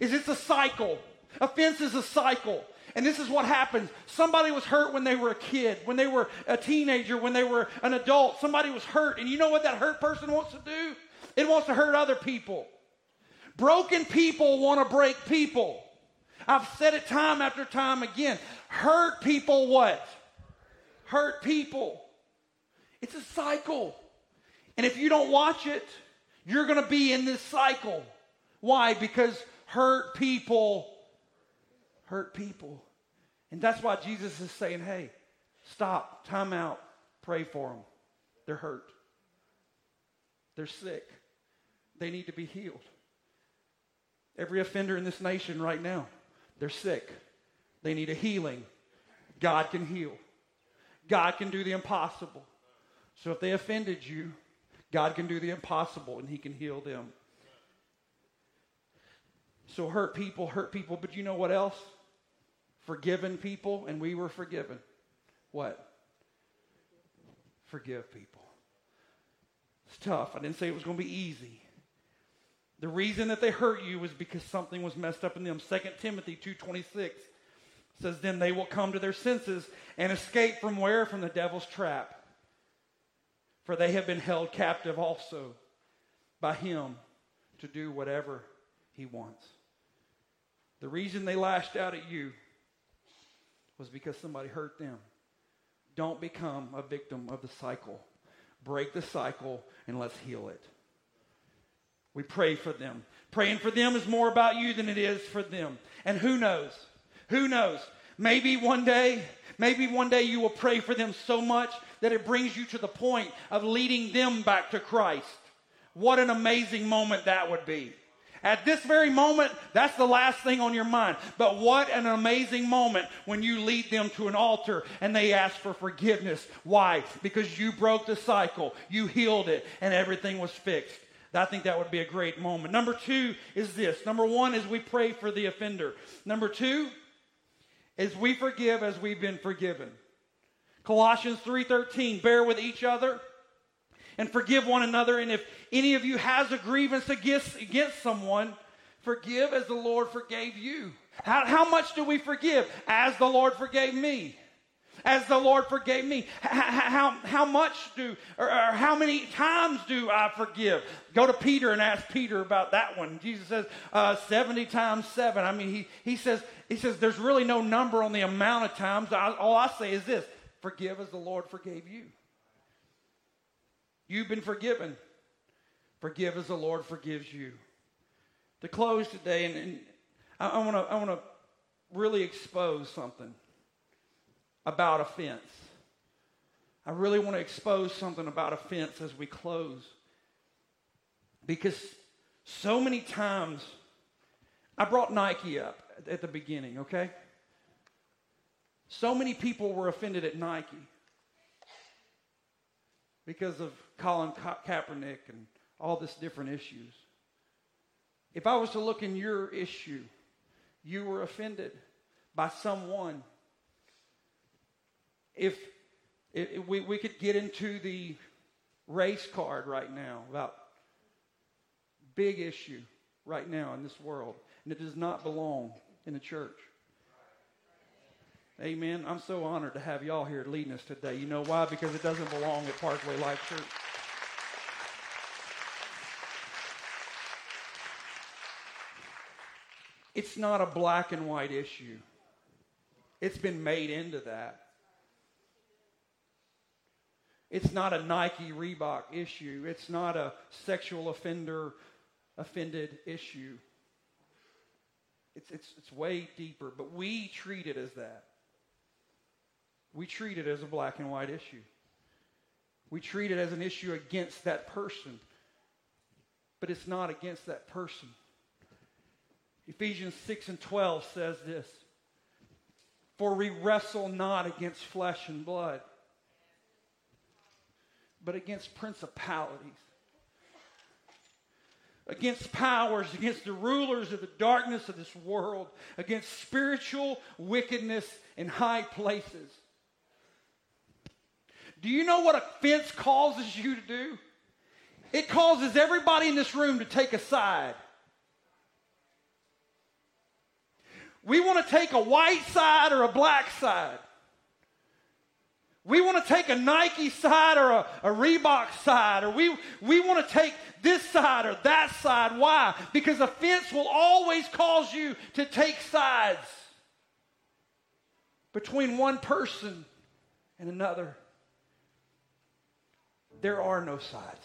Is it's a cycle. Offense is a cycle. And this is what happens. Somebody was hurt when they were a kid, when they were a teenager, when they were an adult. Somebody was hurt. And you know what that hurt person wants to do? It wants to hurt other people. Broken people want to break people. I've said it time after time again. Hurt people what? Hurt people. It's a cycle. And if you don't watch it, you're going to be in this cycle. Why? Because hurt people hurt people. And that's why Jesus is saying, hey, stop, time out, pray for them. They're hurt, they're sick, they need to be healed. Every offender in this nation right now, they're sick, they need a healing. God can heal, God can do the impossible. So if they offended you, God can do the impossible and He can heal them. So hurt people, hurt people, but you know what else? Forgiven people, and we were forgiven. What? Forgive people. It's tough. I didn't say it was going to be easy. The reason that they hurt you was because something was messed up in them. 2 Timothy 2.26 says, Then they will come to their senses and escape from where? From the devil's trap. For they have been held captive also by him to do whatever he wants. The reason they lashed out at you was because somebody hurt them. Don't become a victim of the cycle. Break the cycle and let's heal it. We pray for them. Praying for them is more about you than it is for them. And who knows? Who knows? Maybe one day, maybe one day you will pray for them so much that it brings you to the point of leading them back to Christ. What an amazing moment that would be. At this very moment, that's the last thing on your mind. But what an amazing moment when you lead them to an altar and they ask for forgiveness. Why? Because you broke the cycle, you healed it, and everything was fixed. I think that would be a great moment. Number two is this. Number one is we pray for the offender. Number two is we forgive as we've been forgiven. Colossians 3:13, bear with each other and forgive one another. And if any of you has a grievance against, against someone, forgive as the Lord forgave you. How, how much do we forgive? As the Lord forgave me. As the Lord forgave me. How, how, much do, or, or how many times do I forgive? Go to Peter and ask Peter about that one. Jesus says uh, 70 times 7. I mean, he, he, says, he says there's really no number on the amount of times. I, all I say is this forgive as the Lord forgave you. You've been forgiven. Forgive as the Lord forgives you. To close today, and, and I I want to really expose something about offense. I really want to expose something about offense as we close. Because so many times, I brought Nike up at the beginning, okay? So many people were offended at Nike because of Colin Ka- Kaepernick and all this different issues. If I was to look in your issue, you were offended by someone. If, if we, we could get into the race card right now about big issue right now in this world, and it does not belong in the church. Amen. I'm so honored to have y'all here leading us today. You know why? Because it doesn't belong at Parkway Life Church. It's not a black and white issue. It's been made into that. It's not a Nike Reebok issue. It's not a sexual offender offended issue. It's, it's, it's way deeper, but we treat it as that. We treat it as a black and white issue. We treat it as an issue against that person, but it's not against that person. Ephesians 6 and 12 says this For we wrestle not against flesh and blood, but against principalities, against powers, against the rulers of the darkness of this world, against spiritual wickedness in high places. Do you know what offense causes you to do? It causes everybody in this room to take a side. We want to take a white side or a black side. We want to take a Nike side or a, a Reebok side, or we, we want to take this side or that side. Why? Because offense will always cause you to take sides between one person and another. There are no sides.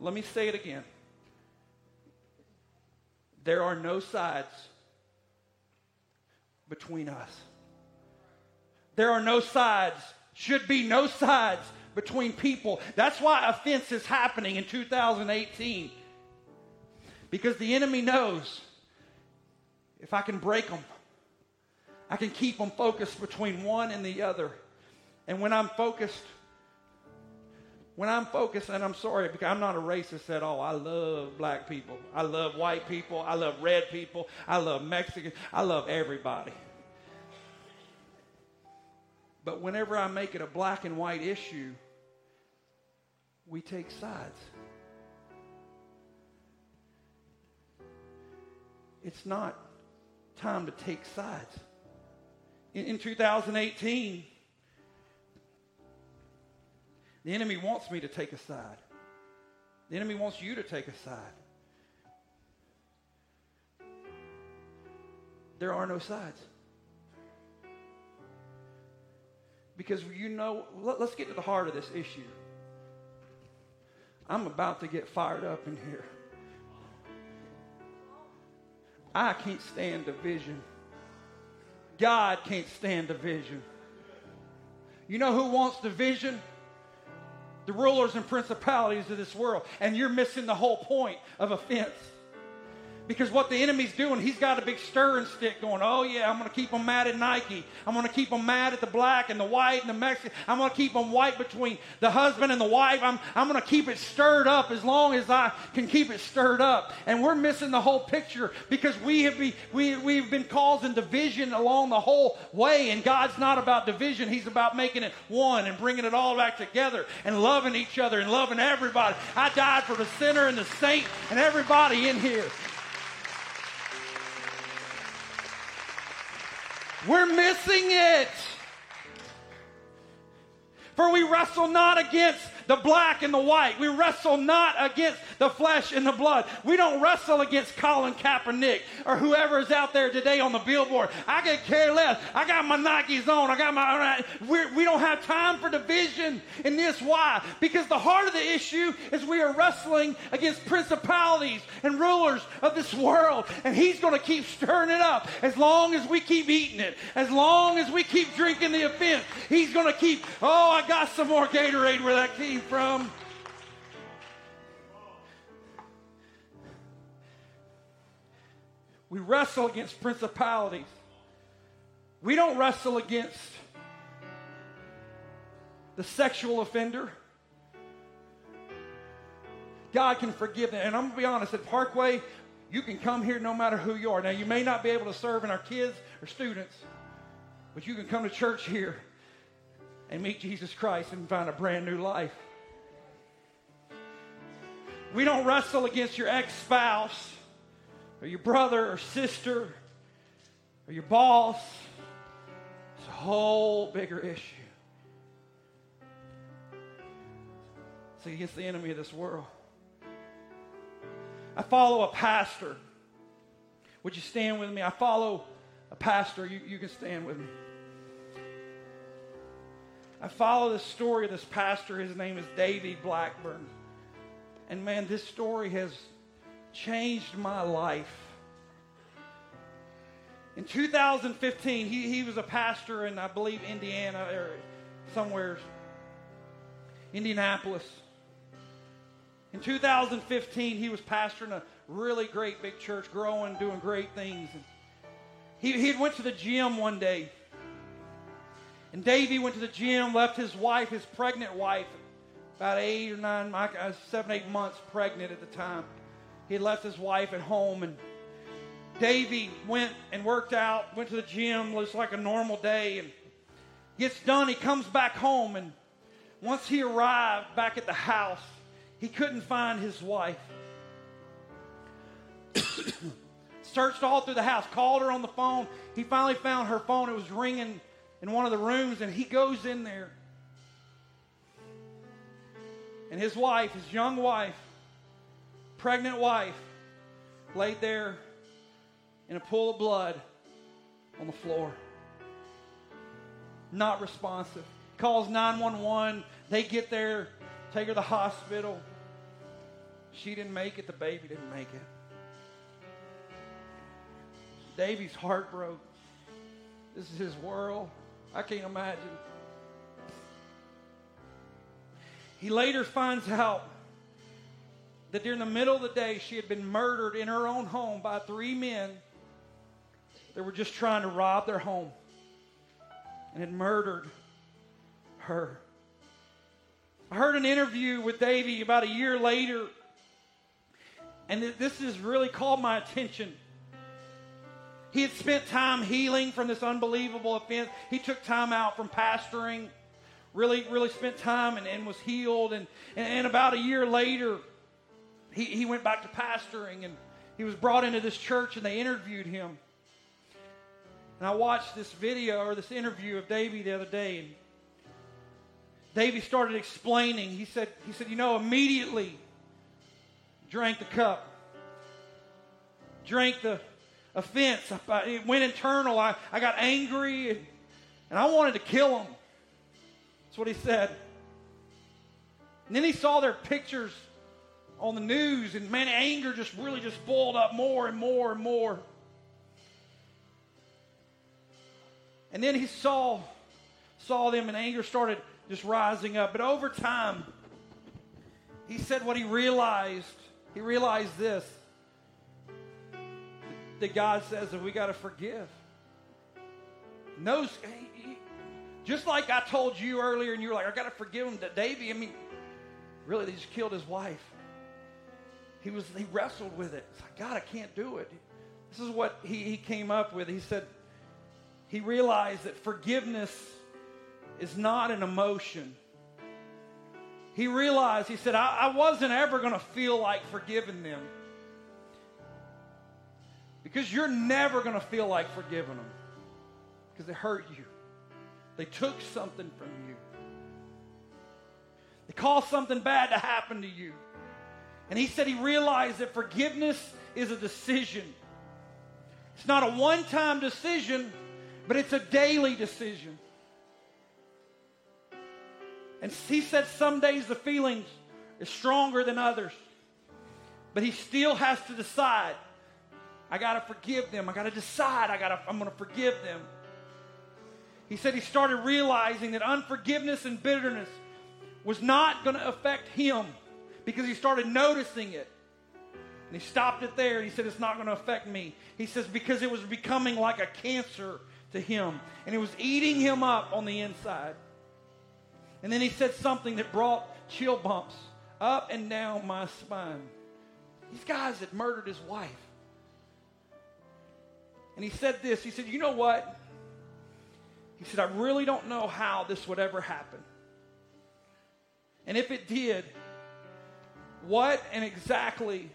Let me say it again. There are no sides between us. There are no sides, should be no sides between people. That's why offense is happening in 2018. Because the enemy knows if I can break them, I can keep them focused between one and the other. And when I'm focused, when I'm focused, and I'm sorry because I'm not a racist at all. I love black people. I love white people. I love red people. I love Mexicans. I love everybody. But whenever I make it a black and white issue, we take sides. It's not time to take sides. In, in 2018, the enemy wants me to take a side. The enemy wants you to take a side. There are no sides. Because you know, let, us get to the heart of this issue. I'm about to get fired up in here. I can't stand division. God can't stand division. You know who wants division? The rulers and principalities of this world. And you're missing the whole point of offense. Because what the enemy's doing, he's got a big stirring stick going, oh yeah, I'm going to keep them mad at Nike. I'm going to keep them mad at the black and the white and the Mexican. I'm going to keep them white between the husband and the wife. I'm, I'm going to keep it stirred up as long as I can keep it stirred up. And we're missing the whole picture because we have be, we, we've been causing division along the whole way. And God's not about division. He's about making it one and bringing it all back together and loving each other and loving everybody. I died for the sinner and the saint and everybody in here. We're missing it. For we wrestle not against the black and the white. We wrestle not against the flesh and the blood. We don't wrestle against Colin Kaepernick or whoever is out there today on the billboard. I get care less. I got my Nikes on. I got my. We're, we do not have time for division in this. Why? Because the heart of the issue is we are wrestling against principalities and rulers of this world, and He's going to keep stirring it up as long as we keep eating it, as long as we keep drinking the offense. He's going to keep. Oh, I got some more Gatorade where that came came from. We wrestle against principalities. We don't wrestle against the sexual offender. God can forgive them. And I'm going to be honest, at Parkway, you can come here no matter who you are. Now, you may not be able to serve in our kids or students, but you can come to church here and meet Jesus Christ and find a brand new life. We don't wrestle against your ex spouse or your brother or sister or your boss. It's a whole bigger issue. It's against the enemy of this world. I follow a pastor. Would you stand with me? I follow a pastor. You, you can stand with me. I follow the story of this pastor. His name is Davey Blackburn. And man, this story has changed my life. In 2015, he, he was a pastor in, I believe, Indiana or somewhere, Indianapolis. In 2015, he was pastoring a really great big church, growing, doing great things. He, he went to the gym one day. And Davey went to the gym, left his wife, his pregnant wife, about eight or nine, uh, seven, eight months pregnant at the time. He left his wife at home, and Davey went and worked out, went to the gym, looks like a normal day, and Gets done, he comes back home, and once he arrived back at the house, he couldn't find his wife. Searched all through the house, called her on the phone. He finally found her phone. It was ringing in one of the rooms, and he goes in there. And his wife, his young wife, pregnant wife, laid there in a pool of blood on the floor. Not responsive. Calls 911. They get there, take her to the hospital. She didn't make it. The baby didn't make it. Davey's heart broke. This is his world. I can't imagine. He later finds out that during the middle of the day, she had been murdered in her own home by three men that were just trying to rob their home and had murdered her. I heard an interview with Davey about a year later, and this has really called my attention. He had spent time healing from this unbelievable offense. He took time out from pastoring, really, really spent time and, and was healed. And, and, and about a year later, he, he went back to pastoring and he was brought into this church and they interviewed him. And I watched this video or this interview of Davey the other day. And Davey started explaining. He said, he said, you know, immediately drank the cup, drank the offense. It went internal. I, I got angry and, and I wanted to kill him. That's what he said. And then he saw their pictures on the news, and man, anger just really just boiled up more and more and more. And then he saw saw them, and anger started just rising up. But over time, he said what he realized. He realized this that God says that we got to forgive. Knows, just like I told you earlier, and you were like, I got to forgive him. to Davey, I mean, really, they just killed his wife he was he wrestled with it. It's like, God, I can't do it. This is what he, he came up with. He said he realized that forgiveness is not an emotion. He realized, he said, I, I wasn't ever going to feel like forgiving them. Because you're never going to feel like forgiving them. Because they hurt you. They took something from you. They caused something bad to happen to you. And he said he realized that forgiveness is a decision. It's not a one time decision, but it's a daily decision. And he said some days the feelings is stronger than others. But he still has to decide. I got to forgive them. I got to decide I got to I'm going to forgive them. He said he started realizing that unforgiveness and bitterness was not going to affect him because he started noticing it. And he stopped it there. He said, It's not going to affect me. He says, Because it was becoming like a cancer to him, and it was eating him up on the inside. And then he said something that brought chill bumps up and down my spine. These guys had murdered his wife. And he said this He said, You know what? He said, I really don't know how this would ever happen. And if it did, what and exactly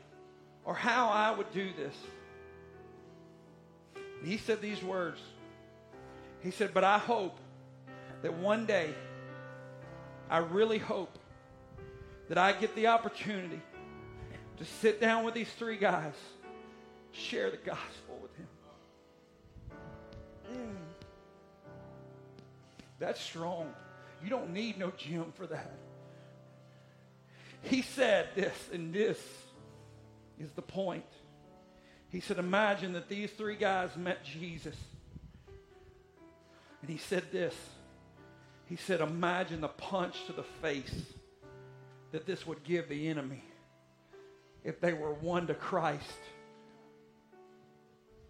or how I would do this. And he said these words. He said, But I hope that one day, I really hope that I get the opportunity to sit down with these three guys, share the gospel That's strong. You don't need no gym for that. He said this, and this is the point. He said, Imagine that these three guys met Jesus. And he said this. He said, Imagine the punch to the face that this would give the enemy if they were won to Christ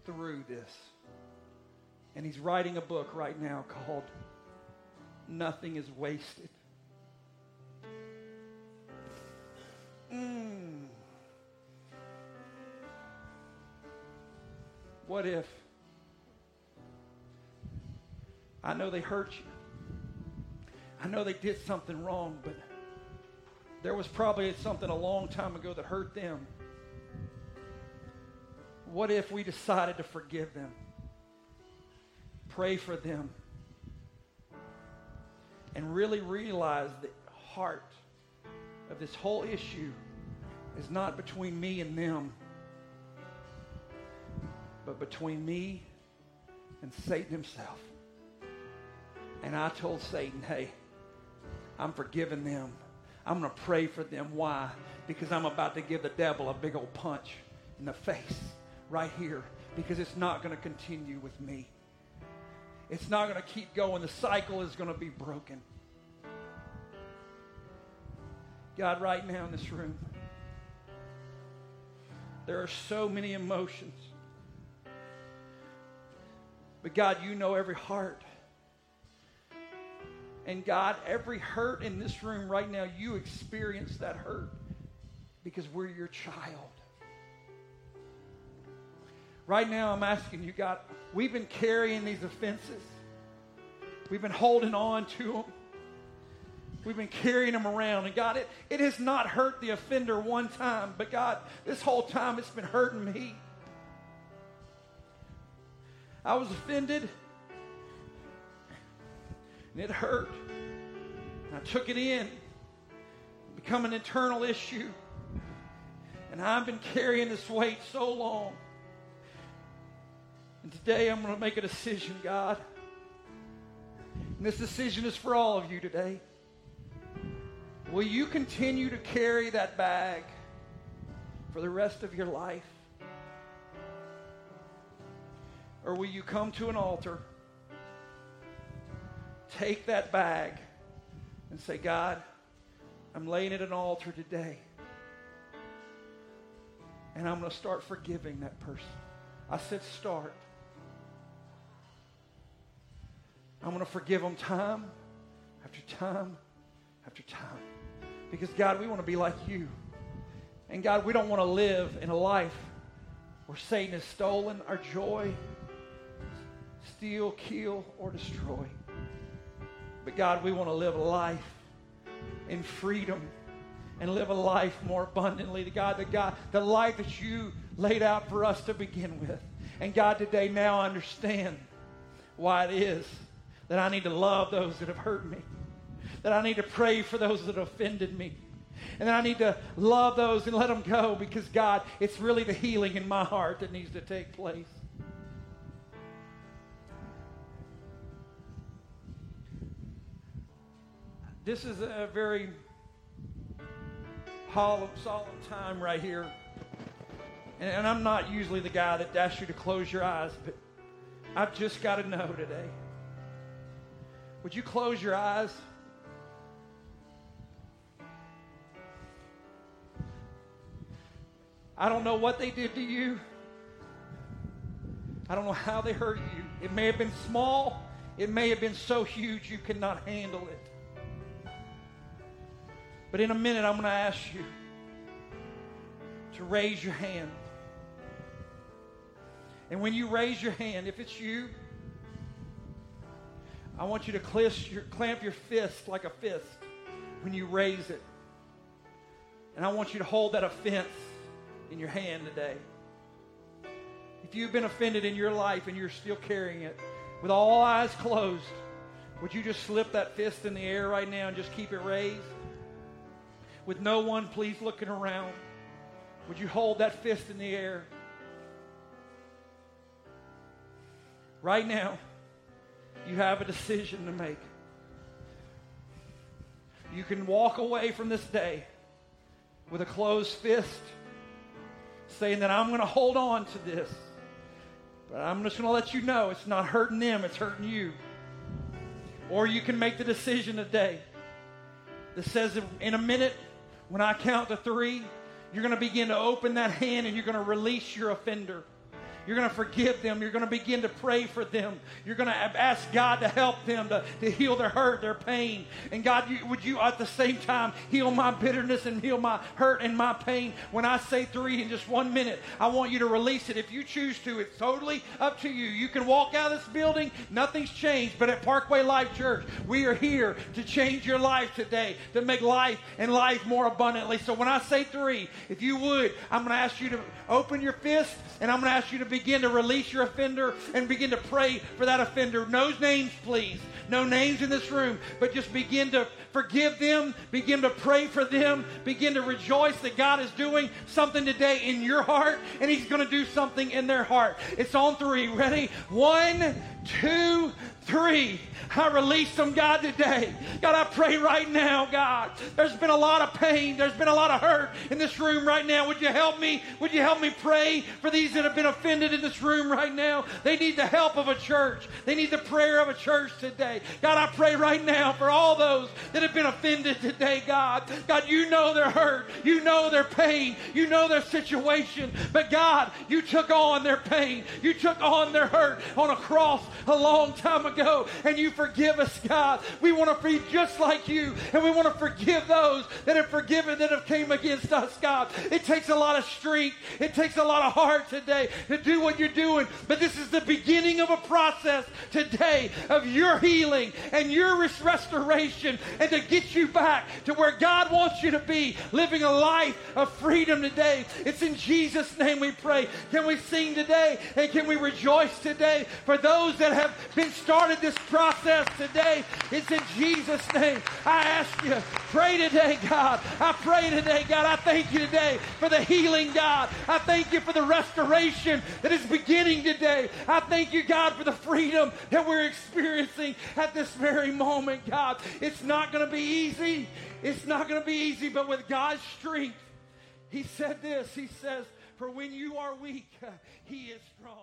through this. And he's writing a book right now called Nothing is Wasted. Mm. What if? I know they hurt you. I know they did something wrong, but there was probably something a long time ago that hurt them. What if we decided to forgive them? Pray for them. And really realize the heart of this whole issue is not between me and them, but between me and Satan himself. And I told Satan, hey, I'm forgiving them. I'm going to pray for them. Why? Because I'm about to give the devil a big old punch in the face right here because it's not going to continue with me. It's not going to keep going. The cycle is going to be broken. God, right now in this room, there are so many emotions. But God, you know every heart. And God, every hurt in this room right now, you experience that hurt because we're your child. Right now, I'm asking you, God, we've been carrying these offenses, we've been holding on to them. We've been carrying them around. And God, it, it has not hurt the offender one time, but God, this whole time it's been hurting me. I was offended, and it hurt. And I took it in, become an internal issue. And I've been carrying this weight so long. And today I'm going to make a decision, God. And this decision is for all of you today. Will you continue to carry that bag for the rest of your life? Or will you come to an altar, take that bag, and say, God, I'm laying at an altar today, and I'm going to start forgiving that person? I said, start. I'm going to forgive them time after time after time. Because, God, we want to be like you. And, God, we don't want to live in a life where Satan has stolen our joy, steal, kill, or destroy. But, God, we want to live a life in freedom and live a life more abundantly. The God, the God, the life that you laid out for us to begin with. And God, today now understand why it is that I need to love those that have hurt me that I need to pray for those that offended me. And I need to love those and let them go because, God, it's really the healing in my heart that needs to take place. This is a very solemn time right here. And, and I'm not usually the guy that asks you to close your eyes, but I've just got to know today. Would you close your eyes? I don't know what they did to you. I don't know how they hurt you. It may have been small, it may have been so huge you cannot handle it. But in a minute, I'm going to ask you to raise your hand. And when you raise your hand, if it's you, I want you to clamp your fist like a fist when you raise it. And I want you to hold that offense in your hand today. If you've been offended in your life and you're still carrying it, with all eyes closed, would you just slip that fist in the air right now and just keep it raised? With no one, please, looking around, would you hold that fist in the air? Right now, you have a decision to make. You can walk away from this day with a closed fist saying that I'm going to hold on to this. But I'm just going to let you know it's not hurting them, it's hurting you. Or you can make the decision today that says in a minute, when I count to three, you're going to begin to open that hand and you're going to release your offender. You're going to forgive them. You're going to begin to pray for them. You're going to ask God to help them to, to heal their hurt, their pain. And God, you, would you at the same time heal my bitterness and heal my hurt and my pain? When I say three in just one minute, I want you to release it. If you choose to, it's totally up to you. You can walk out of this building, nothing's changed. But at Parkway Life Church, we are here to change your life today, to make life and life more abundantly. So when I say three, if you would, I'm going to ask you to open your fist and I'm going to ask you to begin to release your offender and begin to pray for that offender. No names, please. No names in this room, but just begin to forgive them, begin to pray for them, begin to rejoice that God is doing something today in your heart and He's going to do something in their heart. It's on three. Ready? One, two, three. I release them, God, today. God, I pray right now, God. There's been a lot of pain. There's been a lot of hurt in this room right now. Would you help me? Would you help me pray for these that have been offended in this room right now? They need the help of a church. They need the prayer of a church today. God, I pray right now for all those that have been offended today, God. God, you know their hurt. You know their pain. You know their situation. But God, you took on their pain. You took on their hurt on a cross a long time ago. Go and you forgive us, God. We want to be just like you, and we want to forgive those that have forgiven that have came against us, God. It takes a lot of strength. It takes a lot of heart today to do what you're doing. But this is the beginning of a process today of your healing and your restoration and to get you back to where God wants you to be, living a life of freedom today. It's in Jesus' name we pray. Can we sing today and can we rejoice today for those that have been this process today. It's in Jesus' name. I ask you, pray today, God. I pray today, God. I thank you today for the healing, God. I thank you for the restoration that is beginning today. I thank you, God, for the freedom that we're experiencing at this very moment, God. It's not going to be easy. It's not going to be easy, but with God's strength, He said this. He says, For when you are weak, He is strong.